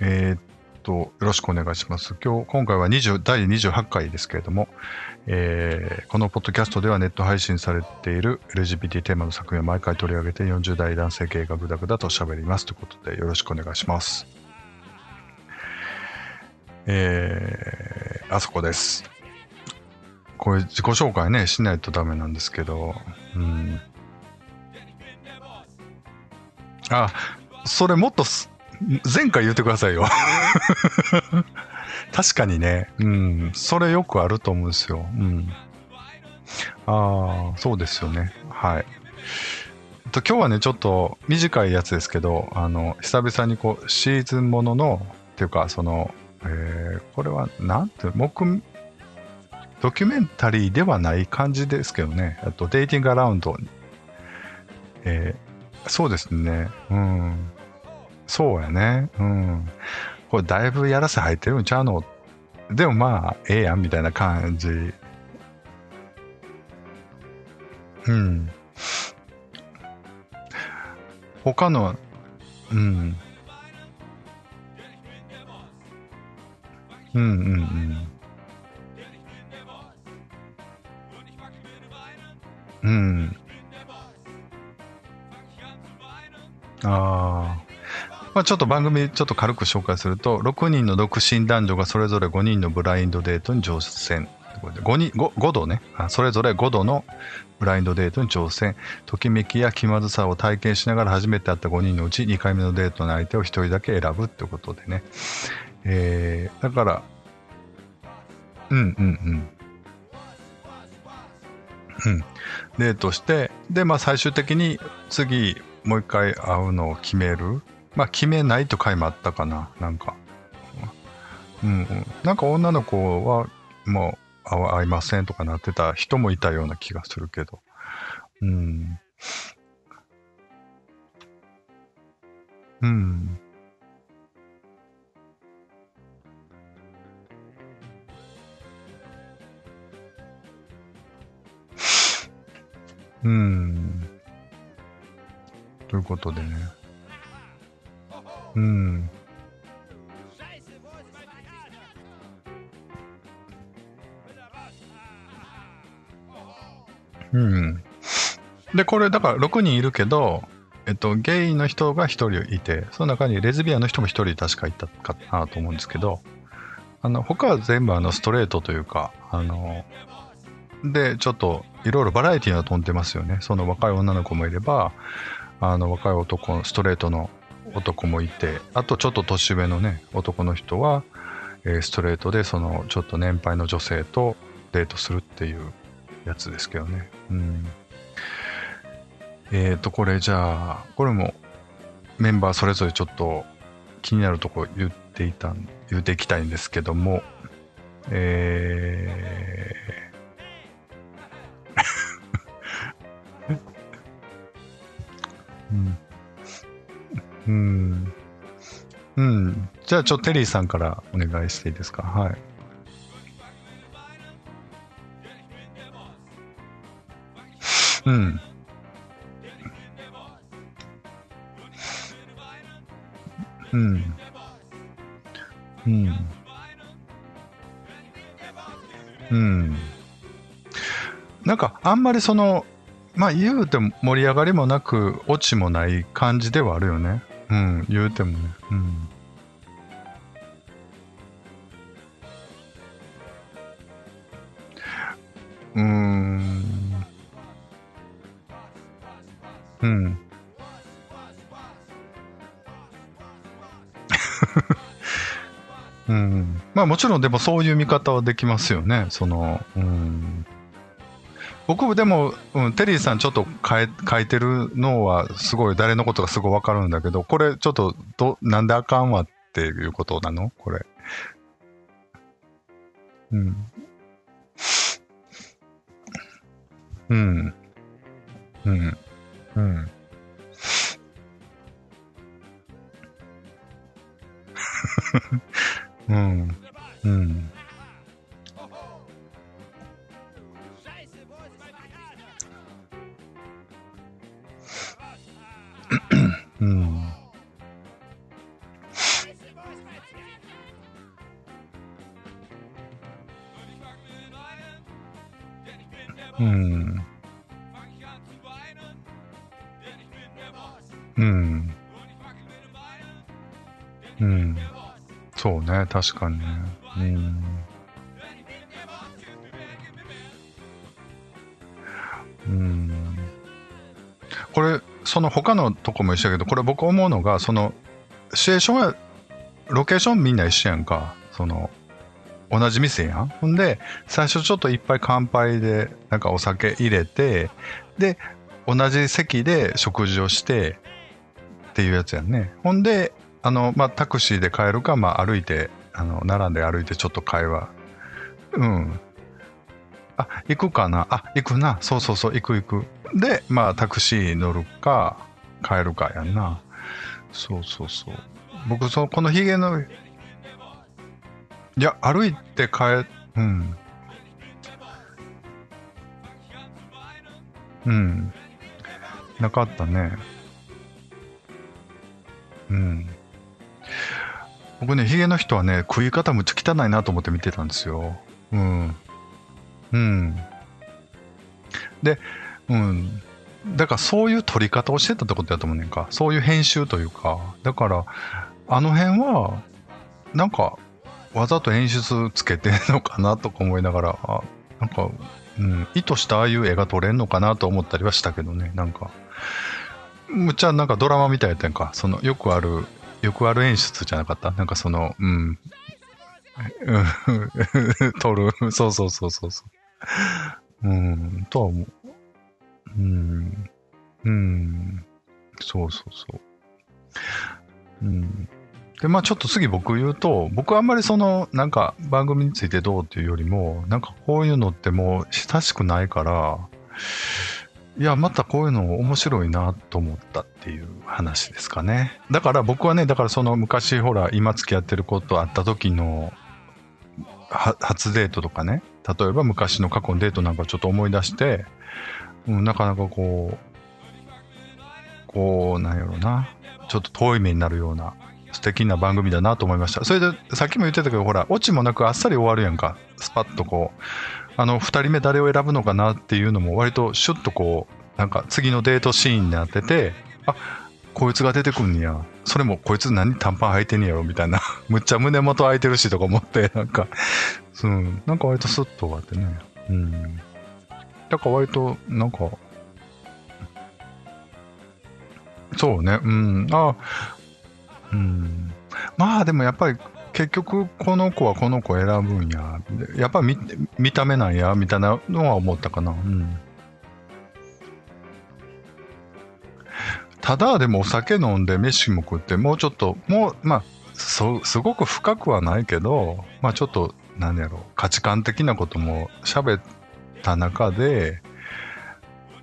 えーっと、よろしくお願いします。今日、今回は20第28回ですけれども、えーこのポッドキャストではネット配信されている LGBT テーマの作品を毎回取り上げて40代男性系がぐだぐだと喋りますということでよろしくお願いします。えー、あそこです。これ自己紹介ね、しないとダメなんですけど、うん。あ、それもっとす前回言ってくださいよ。確かにね、うん、それよくあると思うんですよ。うん。ああ、そうですよね。はい。えっと今日はね、ちょっと短いやつですけど、あの、久々にこう、シーズンものの、っていうか、その、えーこれは、なんて、僕、ドキュメンタリーではない感じですけどね、あと、デイティングアラウンド、えーそうですね、うん。そうやね、うん。これ、だいぶやらせ入ってるんちゃうの？でもまあ、ええやん、みたいな感じ。うん。他の、うん。うんうんうん。うん。ああ。まあちょっと番組ちょっと軽く紹介すると、6人の独身男女がそれぞれ5人のブラインドデートに挑戦。5, 人 5, 5度ね、それぞれ5度のブラインドデートに挑戦。ときめきや気まずさを体験しながら初めて会った5人のうち2回目のデートの相手を1人だけ選ぶってことでね。えー、だから、うんうんうん。うん。デートして、で、まあ最終的に次もう一回会うのを決める。まあ決めないと回もあったかな、なんか。うんうん。なんか女の子はもう会わ会いませんとかなってた人もいたような気がするけど。うん。うん。うん。ということでね。うん。うん。で、これ、だから6人いるけど、えっと、ゲイの人が1人いて、その中にレズビアンの人も1人確かいたかなと思うんですけど、あの、他は全部あの、ストレートというか、あの、で、ちょっと、いろいろバラエティーが飛んでますよね。その若い女の子もいれば、あの、若い男、ストレートの男もいて、あとちょっと年上のね、男の人は、えストレートで、その、ちょっと年配の女性とデートするっていうやつですけどね。うん。えっ、と、これじゃあ、これもメンバーそれぞれちょっと気になるとこ言っていたん、言っていきたいんですけども、えー、うん。じゃあ、ちょっとテリーさんからお願いしていいですか？はい。うん。うん。うん。うん。なんか、あんまりその、まあ言うても盛り上がりもなく、オチもない感じではあるよね。うん、言うてもね。うん。うん。うん。うん。まあもちろんでもそういう見方はできますよね。その、うん。僕でも、うん、テリーさんちょっと変え書いてるのはすごい誰のことがすごいわかるんだけど、これちょっとど、なんであかんわっていうことなの？これ。うん。うん。うん。うん。うん。うん。確かにね。うん。うん。これ、その他のとこも一緒やけど、これ僕思うのが、その、シチュエーションは、ロケーションみんな一緒やんか。その、同じ店やん。ほんで、最初ちょっといっぱい乾杯で、なんかお酒入れて、で、同じ席で食事をして、っていうやつやんね。ほんで、あの、まあ、タクシーで帰るか、まあ、歩いて、あの、並んで歩いてちょっと会話。うん。あ、行くかな？あ、行くな。そうそうそう、行く行く。で、まあ、タクシー乗るか、帰るかやんな。そうそうそう。僕、その、このヒゲの、いや、歩いて帰、うん。うん。なかったね。うん。僕ね、ヒゲの人はね、食い方むっちゃ汚いなと思って見てたんですよ。うん。うん。で、うん。だからそういう撮り方をしてたってことだと思うねんか。そういう編集というか。だから、あの辺は、なんか、わざと演出つけてんのかなとか思いながら、あなんか、うん、意図したああいう絵が撮れんのかなと思ったりはしたけどね、なんか。むっちゃなんかドラマみたいやったんか。その、よくある、よくある演出じゃなかった？なんかその、うん。うん撮る。そうそうそうそうそう。うん、とは思う。うん。うん。そうそうそう。うん。で、まあちょっと次僕言うと、僕はあんまりその、なんか番組についてどうっていうよりも、なんかこういうのってもう親しくないから、いや、またこういうの面白いなと思ったっていう話ですかね。だから僕はね、だからその昔ほら、今付き合ってる子と会った時の初デートとかね、例えば昔の過去のデートなんかちょっと思い出して、うん、なかなかこう、こう、なんやろな、ちょっと遠い目になるような素敵な番組だなと思いました。それで、さっきも言ってたけど、ほら、オチもなくあっさり終わるやんか。スパッとこう、あの、二人目誰を選ぶのかなっていうのも割とシュッとこう、なんか次のデートシーンになってて、あ、こいつが出てくんねや。それもこいつ何短パン履いてんやろみたいな。むっちゃ胸元開いてるしとか思って、なんか、うん、なんか割とスッと終わってね。うん。だから割と、なんか、そうね、うん、あ、うん。まあでもやっぱり結局この子はこの子選ぶんや。やっぱ見見た目なんや、みたいなのは思ったかな。うん。ただでもお酒飲んで飯も食って、もうちょっと、もう、まあ、そすごく深くはないけど、まあちょっと、何やろう、価値観的なことも喋った中で、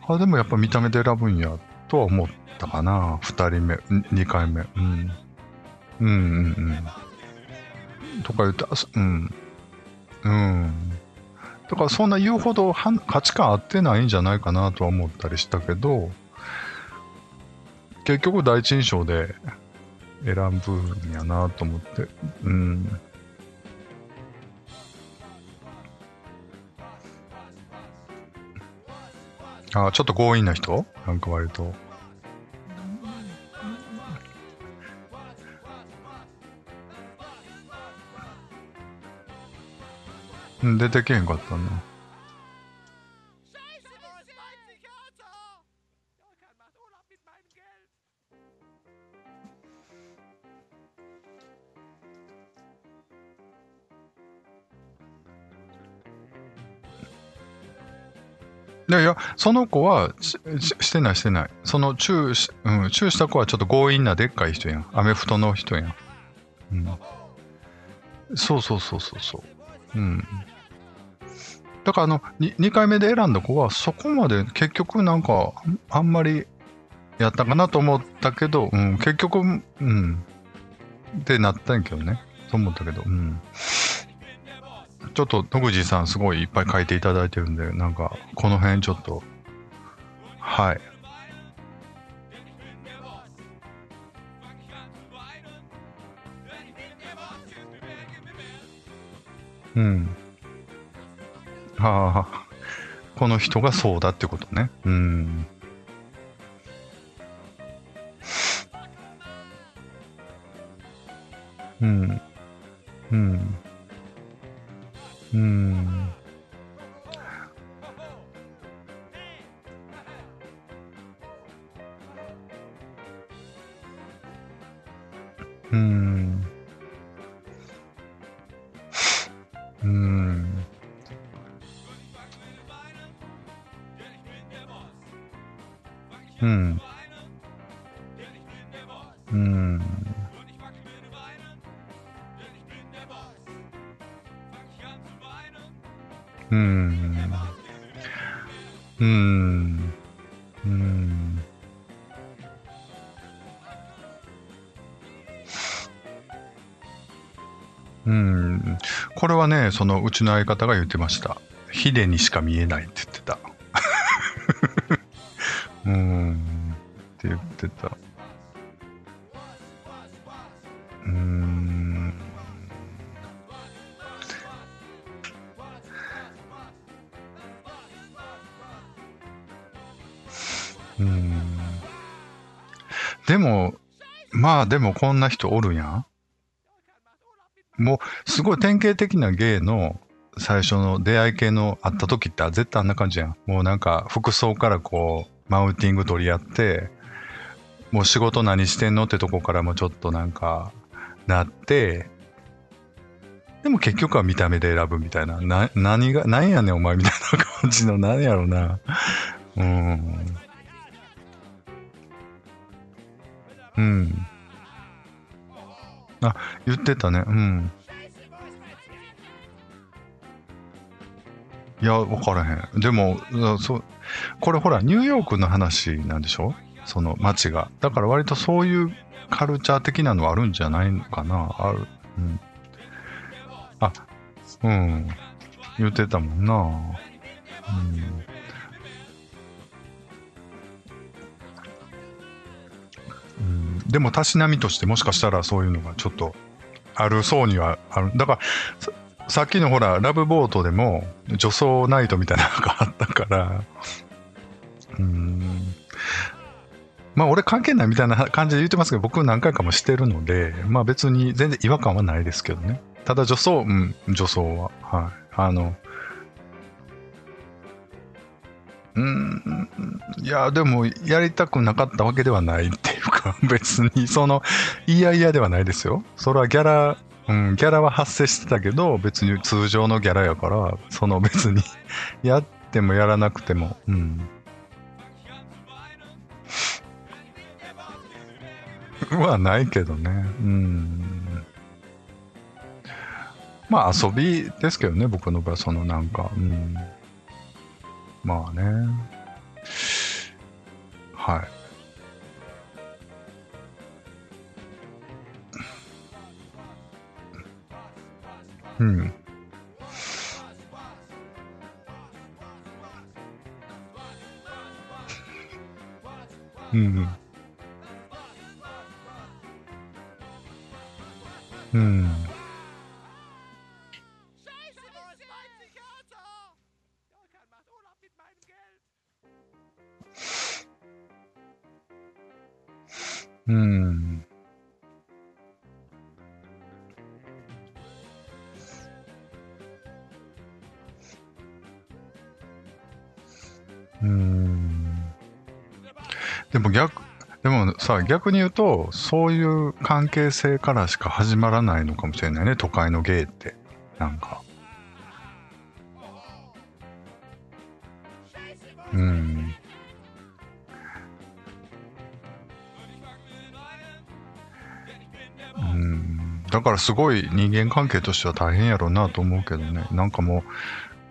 あ、でもやっぱ見た目で選ぶんや、とは思ったかな。二人目、二回目。うん。うんうんうん。とか言って、うん。うん。だからそんな言うほどは価値観合ってないんじゃないかなとは思ったりしたけど、結局第一印象で選ぶんやなと思って。うん。あちょっと強引な人？なんか割と。出てけへんかったな。いやいや、その子はしししてないしてない。そのチューし、うん、チューした子はちょっと強引なでっかい人やん。アメフトの人やん。うん。そうそうそうそうそう。うん。だからあの、に2回目で選んだ子はそこまで結局なんか、あんまりやったかなと思ったけど、うん、結局、うん。ってなったんやけどね。と思ったけど、うん。ちょっと、野口さんすごいいっぱい書いていただいてるんで、なんか、この辺ちょっと、はい。うん。はあ、この人がそうだってことね。うん。うん。うん。うん。うん。うん。うん。うん。うん。うん。うん。うん。これはね、そのうちの相方が言ってました。ヒデにしか見えないって言って。うん。って言ってた。うん。うん。でも、まあでもこんな人おるやん。もう、すごい典型的な芸の最初の出会い系のあった時って絶対あんな感じやん。もうなんか服装からこう、マウンティング取り合って、もう仕事何してんのってとこからもちょっとなんか、なって、でも結局は見た目で選ぶみたいな。な、何が、何やねんお前みたいな感じの、何やろうな。うん。うん。あ、言ってたね。うん。いや、わからへん。でも、そう、これほら、ニューヨークの話なんでしょ？その街が。だから割とそういうカルチャー的なのはあるんじゃないのかな？ある。うん。あ、うん。言ってたもんな。うん。うん、でも、たしなみとしてもしかしたらそういうのがちょっとあるそうにはある。だから、さっきのほら、ラブボートでも女装ナイトみたいなのがあったから、うん。まあ、俺関係ないみたいな感じで言ってますけど、僕何回かもしてるので、まあ別に全然違和感はないですけどね。ただ女装、うん、女装は、はい。あの、うん、いや、でも、やりたくなかったわけではないっていうか、別に、その、いやいやではないですよ。それはギャラ、うん、ギャラは発生してたけど、別に通常のギャラやから、その別に、やってもやらなくても、うん。はないけどね。うん。まあ遊びですけどね、僕の場合、そのなんか、うん。まあね。はい。嗯，嗯，嗯。でもさ、逆に言うと、そういう関係性からしか始まらないのかもしれないね、都会のゲイって。なんか。うん。うん。だからすごい人間関係としては大変やろうなと思うけどね。なんかも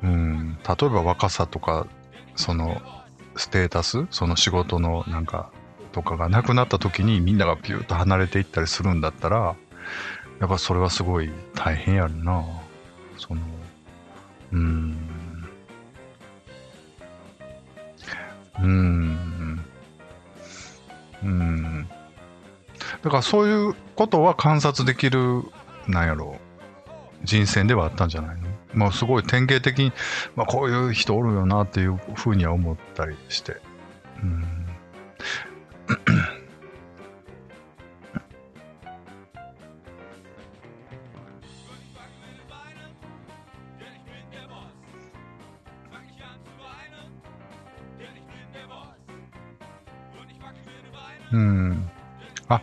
う、うん。例えば若さとか、その、ステータス？その仕事のなんか、とかがなくなった時にみんながピューッと離れていったりするんだったら、やっぱそれはすごい大変やるな。その、うん。うん。うん。だからそういうことは観察できる、なんやろう、人選ではあったんじゃないの？まあ、すごい典型的に、まあ、こういう人おるよなっていうふうには思ったりして。うんうん。あ、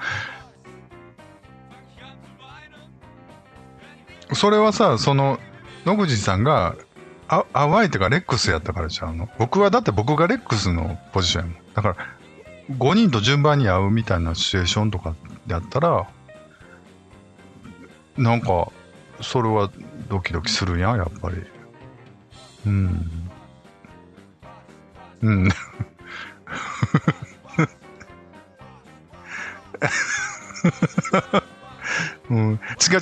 それはさ、その、野口さんが、あ、会う相手がレックスやったからちゃうの？僕はだって僕がレックスのポジションやもん。だから、5人と順番に会うみたいなシチュエーションとかやったら、なんか、それはドキドキするやん、やっぱり。うん。うん。うん、違う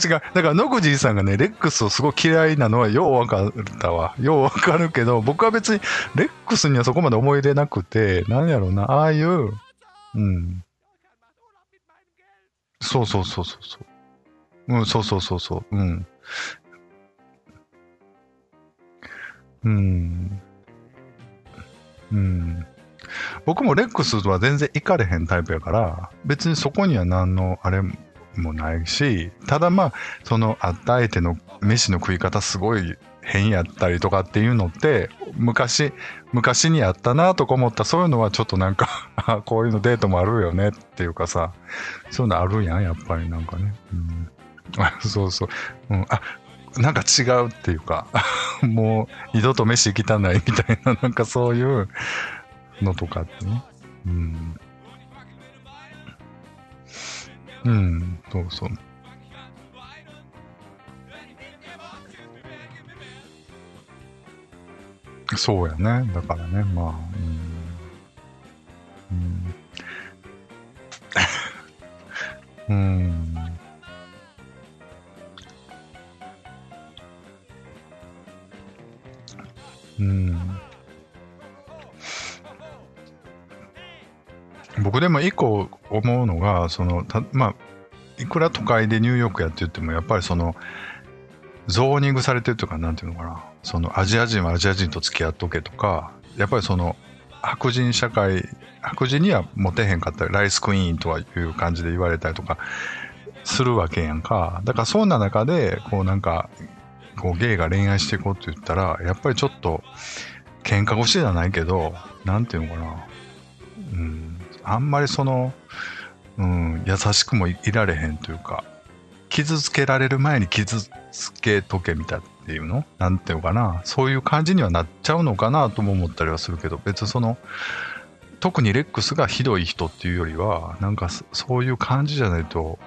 違う。だから野口さんがね、レックスをすごい嫌いなのはようわかったわ。ようわかるけど、僕は別にレックスにはそこまで思い入れなくて、なんやろうな、ああいう、うん。そうそうそうそうそう。うん、そうそうそうそう。うん。うん。うん。僕もレックスは全然行かれへんタイプやから、別にそこには何のあれももないし、ただまあ、その会った相手の飯の食い方すごい変やったりとかっていうのって、昔、昔にあったなとか思ったそういうのはちょっとなんか、こういうのデートもあるよねっていうかさ、そういうのあるやん、やっぱりなんかね。うん、そうそう。うん、あ、なんか違うっていうか、もう二度と飯行きたないみたいな、なんかそういうのとかってね。うん。うん、そうそう。そうやね。だからね、まあ、うん。その、たまあ、いくら都会でニューヨークやって言っても、やっぱりその、ゾーニングされてるというか、なんていうのかな、そのアジア人はアジア人と付き合っとけとか、やっぱりその、白人社会、白人にはモテへんかったり、ライスクイーンとはいう感じで言われたりとかするわけやんか。だからそんな中で、こうなんか、こうゲイが恋愛していこうって言ったら、やっぱりちょっと、喧嘩腰じゃないけど、なんていうのかな、うん、あんまりその、うん、優しくもいられへんというか、傷つけられる前に傷つけとけみたいっていうの？なんていうのかな？そういう感じにはなっちゃうのかなとも思ったりはするけど別にその特にレックスがひどい人っていうよりはなんかそそういう感じじゃないと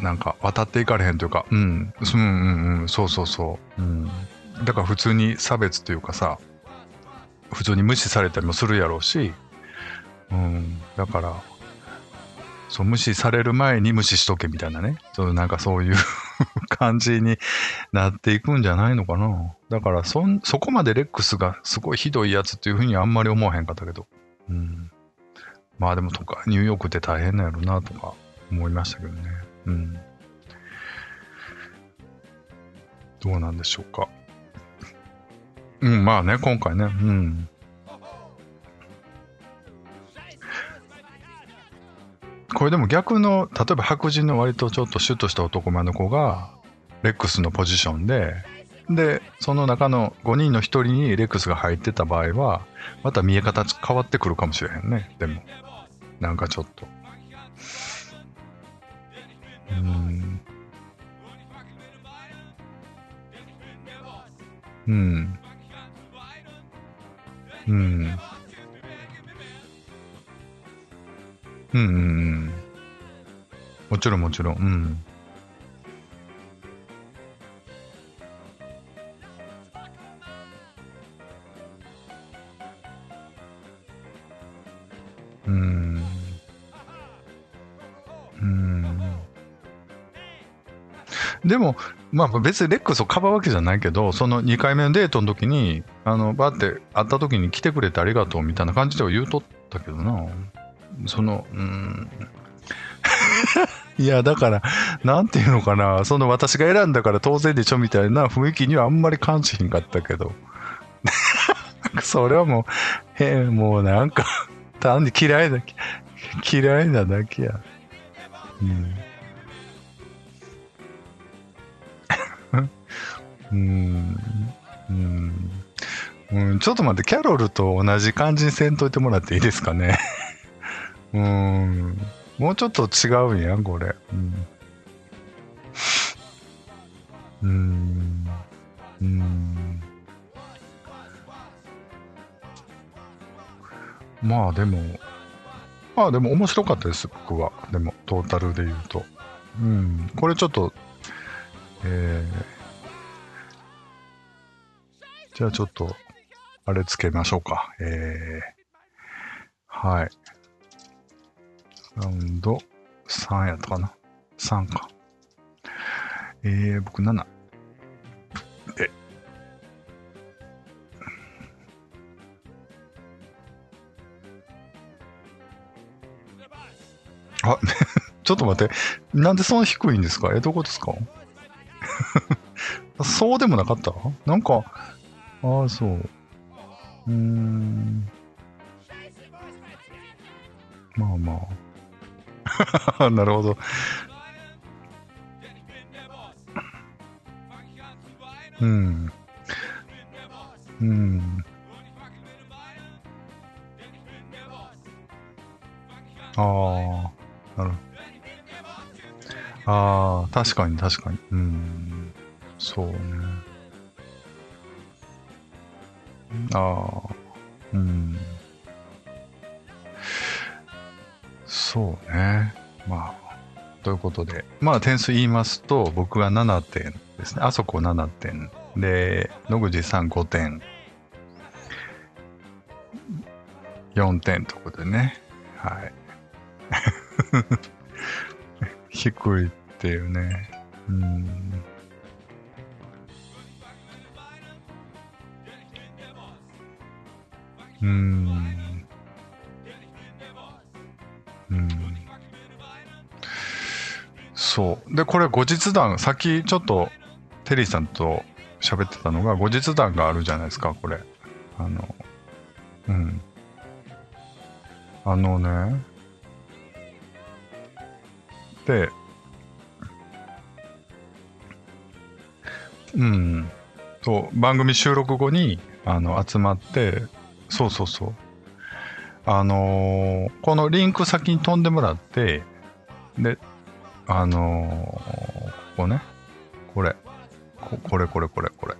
なんか渡っていかれへんというかうんうんうんうんそうそうそう、うん、だから普通に差別というかさ普通に無視されたりもするやろうし、うん、だからそう無視される前に無視しとけみたいなね。そうなんかそういう 感じになっていくんじゃないのかな。だからそそこまでレックスがすごいひどいやつっていうふうにあんまり思わへんかったけど、うん、まあでもとかニューヨークって大変なんやろなとか思いましたけどね、うん、どうなんでしょうか。うんまあね今回ね。うん。これでも逆の例えば白人の割とちょっとシュッとした男前の子がレックスのポジションででその中の5人の1人にレックスが入ってた場合はまた見え方変わってくるかもしれへんね。でもなんかちょっと。うん。うん。うん。うんうんうん。もちろんもちろん。うん。うん。うん。でも、まあ別にレックスをかばうわけじゃないけど、その2回目のデートの時に、あの、バーって会った時に来てくれてありがとうみたいな感じでは言うとったけどな。その、うん。いや、だから、なんていうのかな、その私が選んだから当然でしょみたいな雰囲気にはあんまり感じひんかったけど。それはもう、へもうなんか、単に嫌いだけ、嫌いなだけや。うん。うん。うん。うん、ちょっと待って、キャロルと同じ感じにせんといてもらっていいですかね。うん。もうちょっと違うやん、これ。うん。うん。まあでも、まあでも面白かったです、僕は。でも、トータルで言うと。うん。これちょっと、えー、じゃあちょっと、あれつけましょうか。えー、はい。ラウンド3やったかな ?3 か。えー、僕7。で。あ、ちょっと待って。なんでそんな低いんですか？え、どこですか？そうでもなかった？なんか、ああ、そう。うーん。まあまあ。なるほど。うん。うん。ああ、なる。ああ、確かに確かに。うん。そうね。ああ、うん。そうね。まあ、ということで。まあ、点数言いますと、僕が7点ですね。あそこ7点。で、野口さん5点。4点というこでね。はい。低いっていうね。うん。うん。うん。そう。で、これ後日談、さっきちょっとテリーさんと喋ってたのが後日談があるじゃないですか、これ。あの、うん。あのね。で、うん。そう、番組収録後に、あの、集まって、そうそうそう。あのーこのリンク先に飛んでもらって、で、あのーここね、これ、ここれこれこれこれ。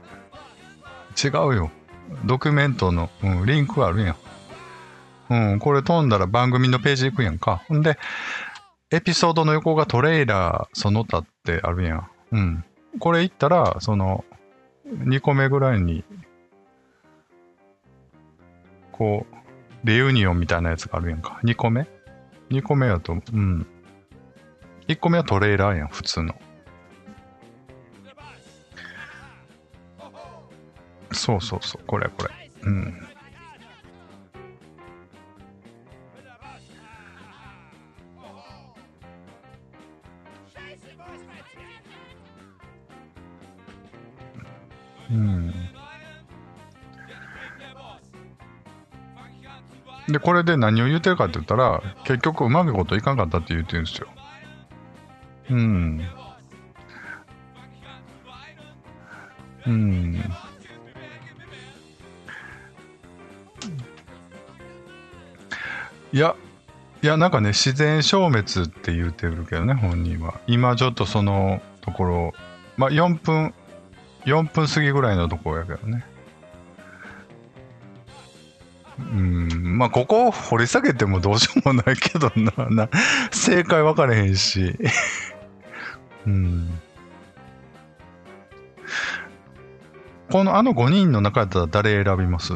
違うよ。ドキュメントの、うん、リンクあるやん。うん、これ飛んだら番組のページ行くやんか。んで、エピソードの横がトレーラーその他ってあるやん。うん。これ行ったら、その、2個目ぐらいに、こう、レユニオンみたいなやつがあるやんか。2個目 ?2 個目やと、うん。1個目はトレーラーやん、普通の。そうそうそう、これこれ。うん。うん。で、これで何を言ってるかって言ったら、結局うまいこといかんかったって言ってるんですよ。うん。うん。いや、いや、なんかね、自然消滅って言ってるけどね、本人は。今ちょっとそのところ、まあ4分、4分過ぎぐらいのところやけどね。うん、まあここ掘り下げてもどうしようもないけどな、な正解分かれへんし。うん。このあの5人の中やったら誰選びます？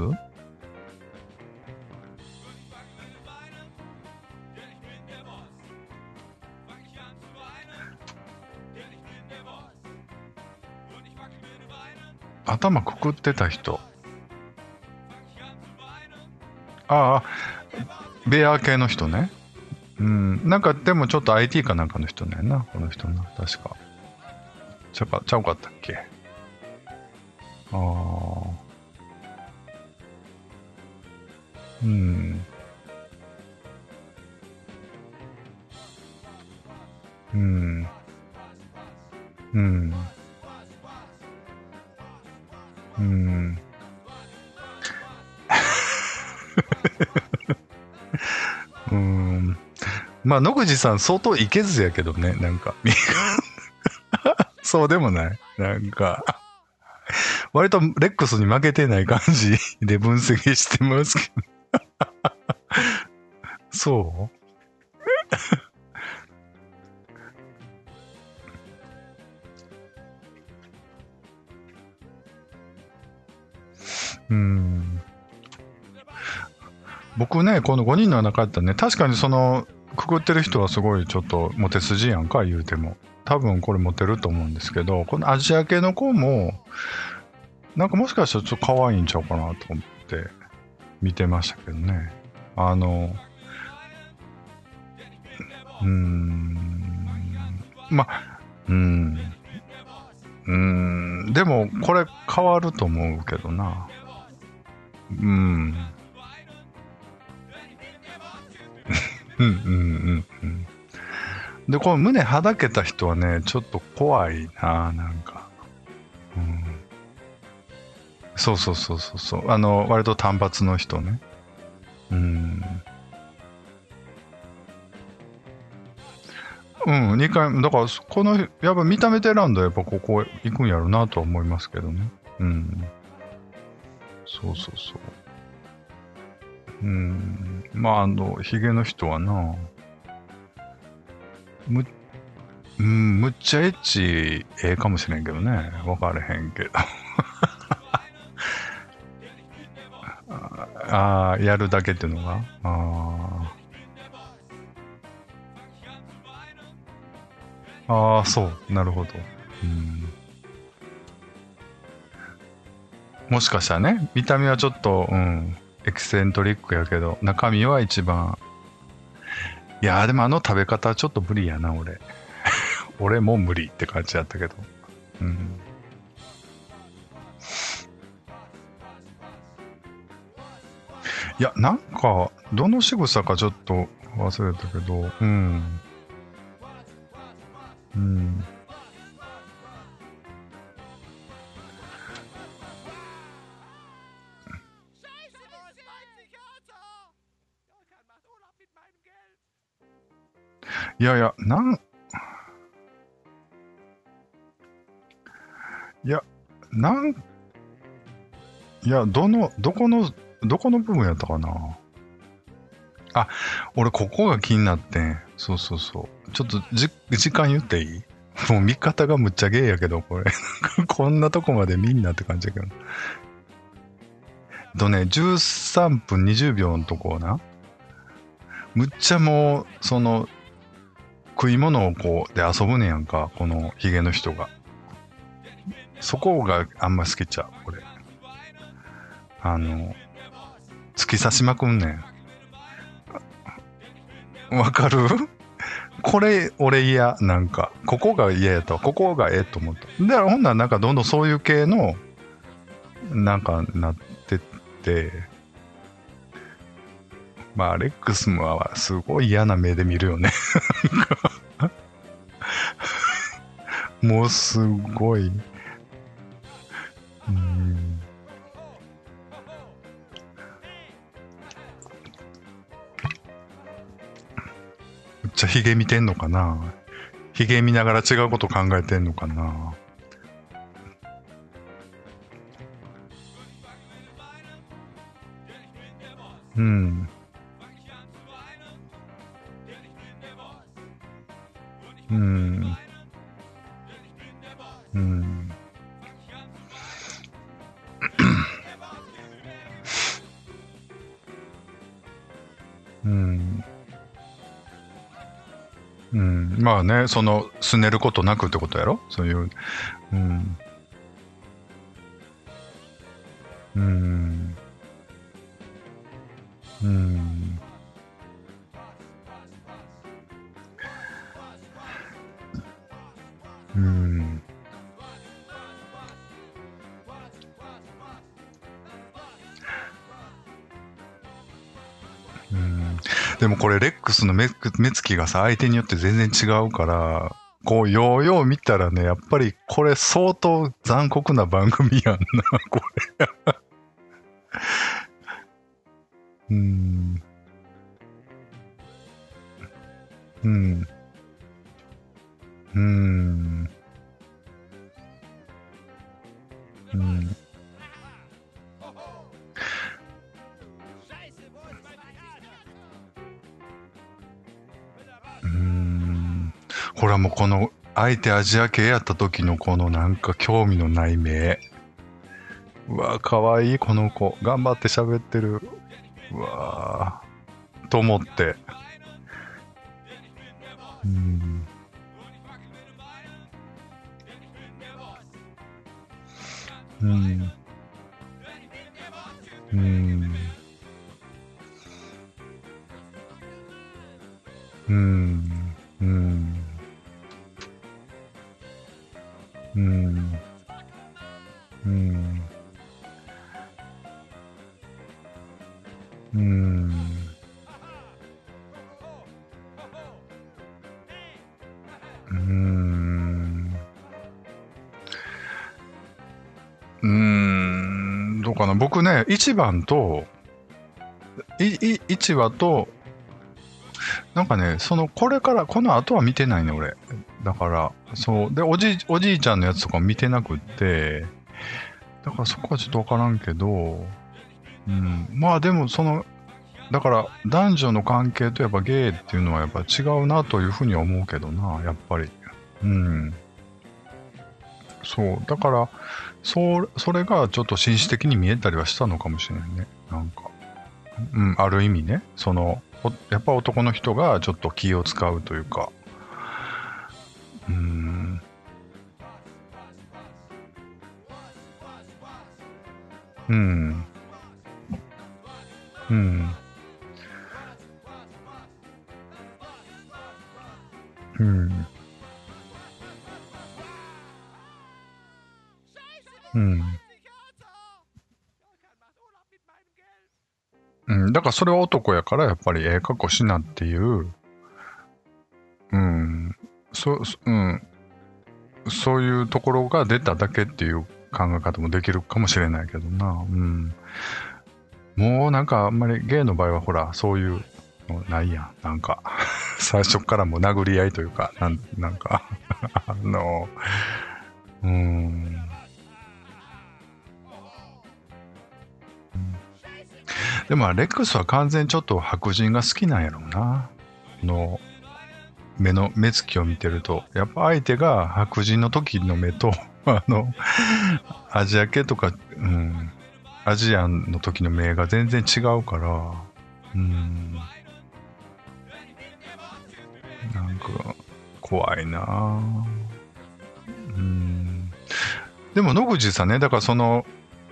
頭くくってた人。ああ、ベア系の人ね。うん。なんか、でもちょっと IT かなんかの人ねな、この人な。確か。ちゃか、ちゃうかったっけ？ああ。うん。うん。うん。うん。うん。まあ、野口さん相当いけずやけどね、なんか。そうでもない。なんか、割とレックスに負けてない感じで分析してますけど。そう？うん。僕ね、この5人の中だったらね、確かにその、くくってる人はすごいちょっとモテ筋やんか、言うても。多分これモテると思うんですけど、このアジア系の子も、なんかもしかしたらちょっと可愛いんちゃうかなと思って見てましたけどね。あの、うーん、まあ、うん、うん、でもこれ変わると思うけどな。うん。うんうんうんうん。で、この胸はだけた人はね、ちょっと怖いな、なんか。うん。そうそうそうそうそう。あの、割と単発の人ね。うん。うん、2回、だから、この、やっぱ見た目で選んだらやっぱここ行くんやろうなとは思いますけどね。うん。そうそうそう。うん。まあ、あの、ヒゲの人はな、む、うん、むっちゃエッチええかもしれんけどね。分かれへんけど。ああ、やるだけっていうのが？ああ。ああ、そう。なるほど。うん。もしかしたらね、見た目はちょっと、うん、エキセントリックやけど、中身は一番。いやーでもあの食べ方はちょっと無理やな、俺。俺も無理って感じやったけど。うん。いや、なんか、どの仕草かちょっと忘れたけど、うん。うん。いやいや、なん、いや、なん、いや、どの、どこの、どこの部分やったかな？あ、俺ここが気になってん。そうそうそう。ちょっとじ、時間言っていい？もう見方がむっちゃゲーやけど、これ。こんなとこまで見んなって感じやけど。とね、13分20秒のとこな。むっちゃもう、その、食い物をこうで遊ぶねやんか、このヒゲの人が。そこがあんま好きちゃう、俺。あの、突き刺しまくんねん。わかる？これ、俺嫌、なんか。ここが嫌やったわここがええと思った。だからほんならなんかどんどんそういう系の、なんかなってって、まあ、アレックスもはすごい嫌な目で見るよね。もうすごい。うん。めっちゃヒゲ見てんのかなヒゲ見ながら違うこと考えてんのかなねそのすねることなくってことやろ？そういう。うん。うん。うん。うん。うん、でもこれレックスのメつきがさ、相手によって全然違うから、こう、ようよう見たらね、やっぱりこれ相当残酷な番組やんな、これ。うん。うん。うん。うん。この相手アジア系やった時のこのなんか興味のない目。うわかわいいこの子。頑張って喋ってる。うわーと思って。うん。うん。かな僕ね1番と1話となんかね、その、これから、この後は見てないね、俺。だから、そう。で、おじい、おじいちゃんのやつとか見てなくって、だからそこはちょっとわからんけど、うん。まあでも、その、だから、男女の関係とやっぱゲイっていうのはやっぱ違うなというふうに思うけどな、やっぱり。うん。そう。だから、そう、それがちょっと紳士的に見えたりはしたのかもしれないね。なんか。うん、ある意味ね。その、やっぱ男の人がちょっと気を使うというか。うん。うん。うん。うん。Meinem Geld. うん、だからそれは男やからやっぱりええ格好しなっていう、うん、そ、そうん、そういうところが出ただけっていう考え方もできるかもしれないけどな、うん。もうなんかあんまりゲイの場合はほら、そういうのないやん。なんか、最初からもう殴り合いというか、なんなんか、あの、うん。でもレックスは完全にちょっと白人が好きなんやろうな。の目の目つきを見てると、やっぱ相手が白人の時の目と、あの、アジア系とか、うん、アジアンの時の目が全然違うから、うん。なんか、怖いなうん。でも野口さんね、だからその、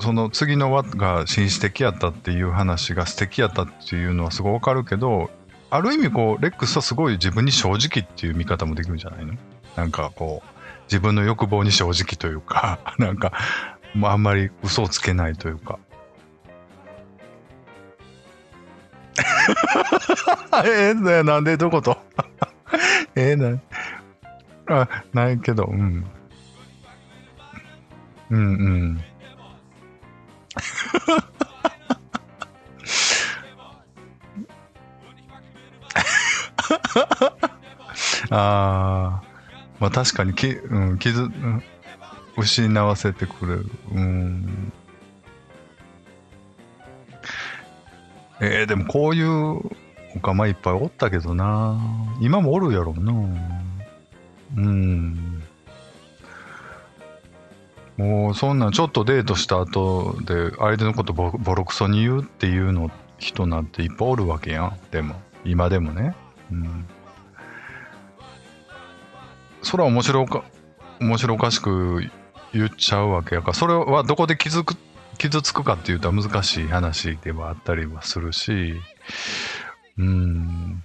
その次の輪が紳士的やったっていう話が素敵やったっていうのはすごいわかるけど、ある意味こう、レックスはすごい自分に正直っていう見方もできるんじゃないの？なんかこう、自分の欲望に正直というか、なんか、もうあんまり嘘をつけないというか。え えー、ねなんでどこと？えー、な、あ、ないけど、うん。うんうん。ああ、まあ確かにき、うん、傷、うん、失わせてくれる。うん。えー、でもこういうおかまいっぱいおったけどな。今もおるやろうな。うん。もうそんなんちょっとデートした後で相手のことボボロクソに言うっていうの人なんていっぱいおるわけやん。でも、今でもね。うん。それは面白おか、面白おかしく言っちゃうわけやから、それはどこで気づく、傷つくかっていうと難しい話ではあったりはするし、うん。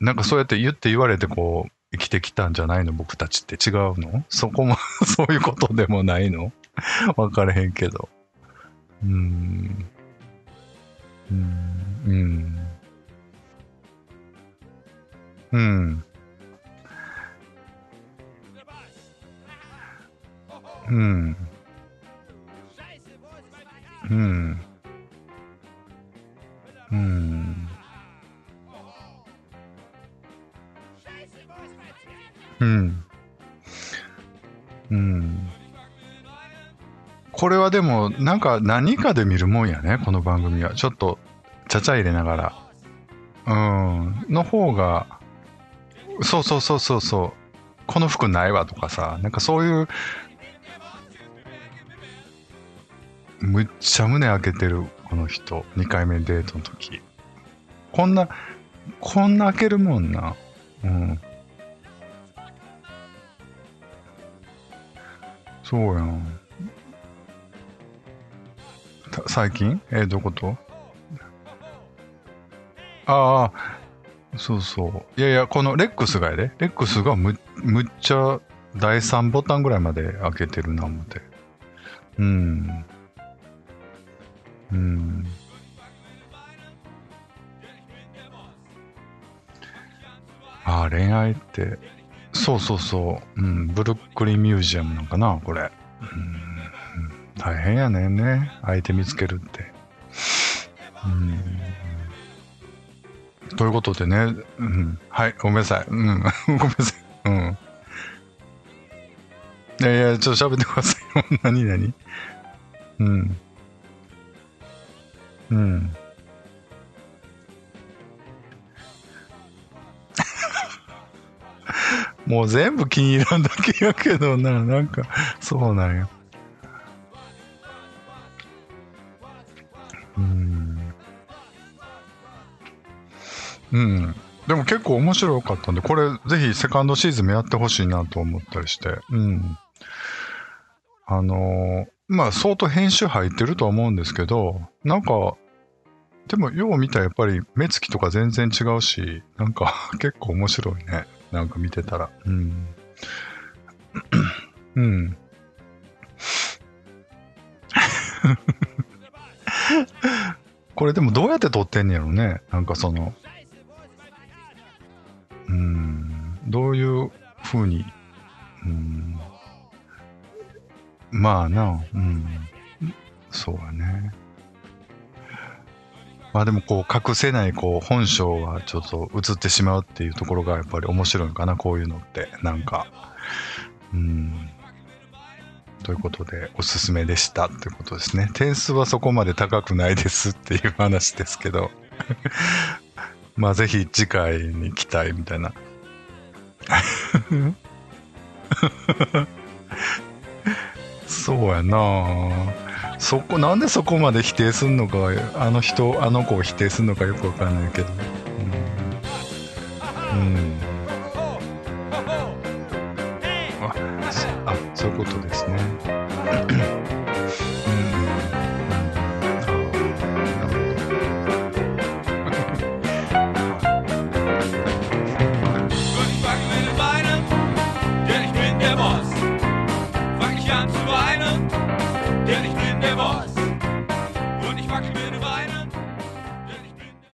なんかそうやって言って言われてこう、生きてきたんじゃないの？僕たちって違うの？そこも そういうことでもないの？分からへんけど。うん。うん。うん。うん。うん。うん。うん。うん。うん。これはでも、なん。か何かで見るもん。やね、この番組は。ちょっと、ちゃちゃ入れながら。うん。の方が、そうそうそうそうそう。この服ないわとかさ、なん。かそういう、むっちゃ胸開けてる、この人。2回目デートの時。こんな、こんな開けるもんな。うん。そうやん。最近？えどこと？ああ、そうそう。いやいや、このレックスがやで。レックスがむむっちゃ第3ボタンぐらいまで開けてるな、思って。うん。うん。ああ、恋愛って、そうそうそう。うん。ブルックリンミュージアムなんかな、これ。うん。大変やねんね。相手見つけるって。うん。ということでね、うん、はい、ごめんなさい。うん、ごめんなさい。うん。いやいや、ちょっと喋ってください。何何？うん。うん。もう全部気に入らんだけやけどな、なんか、そうなんよ。うん。うん。でも結構面白かったんで、これぜひセカンドシーズンもやってほしいなと思ったりして。うん。あのーまあ相当編集入ってると思うんですけど、なんか、でもよう見たらやっぱり目つきとか全然違うし、なんか 結構面白いね。なんか見てたら。うん。うん。これでもどうやって撮ってんねやろね。なんかその、うん、どういう風に、うん、まあな、うん、そうやね。まあでもこう隠せないこう本性はちょっと映ってしまうっていうところがやっぱり面白いのかな、こういうのって。なんか、うん。ということで、おすすめでしたってことですね。点数はそこまで高くないですっていう話ですけど。まあぜひ次回に期待みたいな。そうやなそこ、なんでそこまで否定するのか、あの人、あの子を否定するのかよくわかんないけど。